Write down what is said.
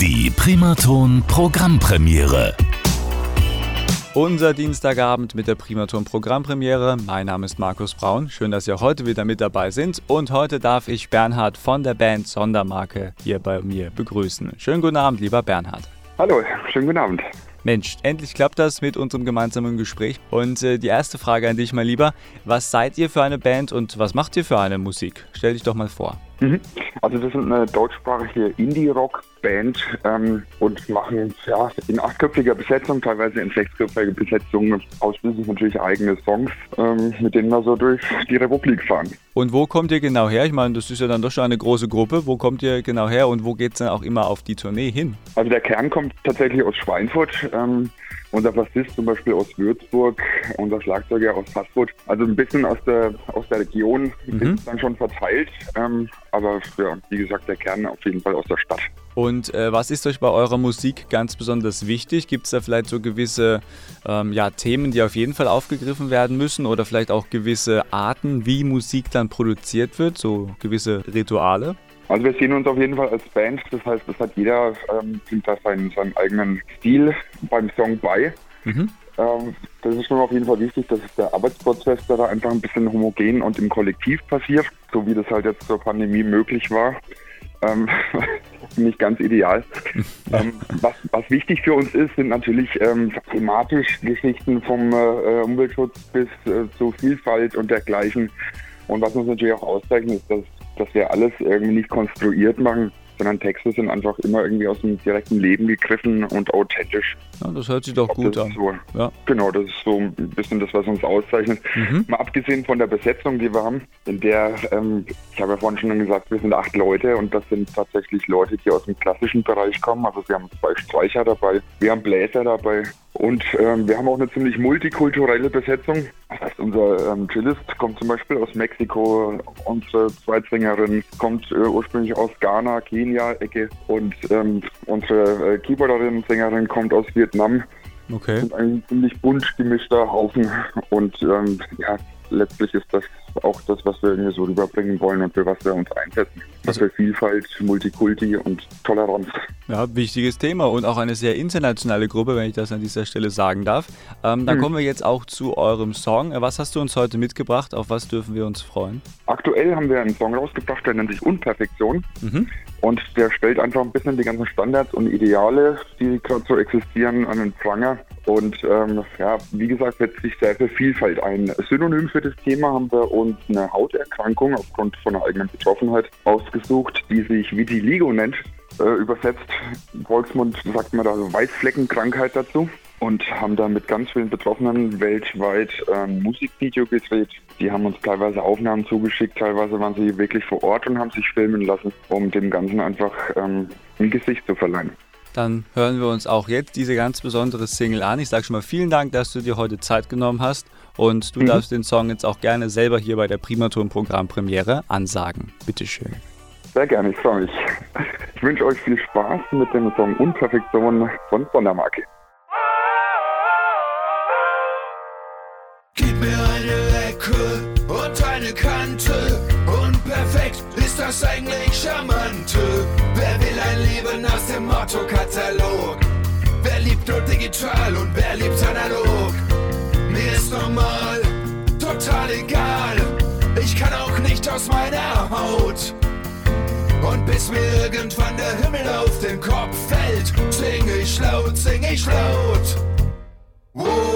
Die Primaton Programmpremiere. Unser Dienstagabend mit der Primaton Programmpremiere. Mein Name ist Markus Braun. Schön, dass ihr heute wieder mit dabei sind. Und heute darf ich Bernhard von der Band Sondermarke hier bei mir begrüßen. Schönen guten Abend, lieber Bernhard. Hallo, schönen guten Abend. Mensch, endlich klappt das mit unserem gemeinsamen Gespräch. Und äh, die erste Frage an dich, mein Lieber. Was seid ihr für eine Band und was macht ihr für eine Musik? Stell dich doch mal vor. Mhm. Also wir sind eine deutschsprachige Indie-Rock-Band ähm, und machen ja in achtköpfiger Besetzung, teilweise in sechsköpfiger Besetzung ausschließlich natürlich eigene Songs, ähm, mit denen wir so durch die Republik fahren. Und wo kommt ihr genau her? Ich meine, das ist ja dann doch schon eine große Gruppe. Wo kommt ihr genau her und wo geht es dann auch immer auf die Tournee hin? Also der Kern kommt tatsächlich aus Schweinfurt. Ähm, unser Bassist zum Beispiel aus Würzburg, unser Schlagzeuger aus Haßfurt. Also ein bisschen aus der, aus der Region mhm. ist dann schon verteilt. Ähm, aber ja, wie gesagt, der Kern auf jeden Fall aus der Stadt. Und äh, was ist euch bei eurer Musik ganz besonders wichtig? Gibt es da vielleicht so gewisse ähm, ja, Themen, die auf jeden Fall aufgegriffen werden müssen oder vielleicht auch gewisse Arten, wie Musik dann produziert wird, so gewisse Rituale? Also wir sehen uns auf jeden Fall als Band, das heißt, es hat jeder ähm, da seinen, seinen eigenen Stil beim Song bei. Mhm. Ähm, das ist schon auf jeden Fall wichtig, dass der Arbeitsprozess da einfach ein bisschen homogen und im Kollektiv passiert, so wie das halt jetzt zur Pandemie möglich war. Ähm, nicht ganz ideal. ähm, was, was wichtig für uns ist, sind natürlich ähm, thematisch Geschichten vom äh, Umweltschutz bis äh, zu Vielfalt und dergleichen. Und was uns natürlich auch auszeichnet, ist, dass dass wir alles irgendwie nicht konstruiert machen, sondern Texte sind einfach immer irgendwie aus dem direkten Leben gegriffen und authentisch. Ja, das hört sich doch gut an. So, ja. Genau, das ist so ein bisschen das, was uns auszeichnet. Mhm. Mal abgesehen von der Besetzung, die wir haben, in der, ähm, ich habe ja vorhin schon gesagt, wir sind acht Leute und das sind tatsächlich Leute, die aus dem klassischen Bereich kommen. Also wir haben zwei Streicher dabei, wir haben Bläser dabei, und ähm, wir haben auch eine ziemlich multikulturelle Besetzung. Das heißt, unser ähm, Cellist kommt zum Beispiel aus Mexiko, unsere Zweitsängerin kommt äh, ursprünglich aus Ghana, Kenia-Ecke und ähm, unsere äh, Keyboarderin, Sängerin kommt aus Vietnam. Okay. Und ein ziemlich bunt gemischter Haufen und ähm, ja, letztlich ist das auch das, was wir irgendwie so rüberbringen wollen und für was wir uns einsetzen. Also für Vielfalt, Multikulti und Toleranz. Ja, wichtiges Thema und auch eine sehr internationale Gruppe, wenn ich das an dieser Stelle sagen darf. Ähm, dann hm. kommen wir jetzt auch zu eurem Song. Was hast du uns heute mitgebracht? Auf was dürfen wir uns freuen? Aktuell haben wir einen Song rausgebracht, der nennt sich Unperfektion. Mhm. Und der stellt einfach ein bisschen die ganzen Standards und Ideale, die gerade so existieren, an den Pranger. Und ähm, ja, wie gesagt, setzt sich sehr für Vielfalt ein. Synonym für das Thema haben wir uns eine Hauterkrankung aufgrund von einer eigenen Betroffenheit ausgesucht, die sich Vitiligo nennt. Äh, übersetzt, Volksmund sagt man da so Weißfleckenkrankheit dazu und haben da mit ganz vielen Betroffenen weltweit ein Musikvideo gedreht. Die haben uns teilweise Aufnahmen zugeschickt, teilweise waren sie wirklich vor Ort und haben sich filmen lassen, um dem Ganzen einfach ähm, ein Gesicht zu verleihen. Dann hören wir uns auch jetzt diese ganz besondere Single an. Ich sage schon mal vielen Dank, dass du dir heute Zeit genommen hast und du mhm. darfst den Song jetzt auch gerne selber hier bei der Primaton-Programmpremiere ansagen. Bitteschön. Sehr gerne, ich freue mich. Ich wünsche euch viel Spaß mit dem Song Unperfektion von Sondermarke. Das eigentlich charmante. Wer will ein Leben aus dem Motto-Katalog? Wer liebt nur digital und wer liebt analog? Mir ist normal, total egal. Ich kann auch nicht aus meiner Haut. Und bis mir irgendwann der Himmel auf den Kopf fällt, sing ich laut, sing ich laut. Wow.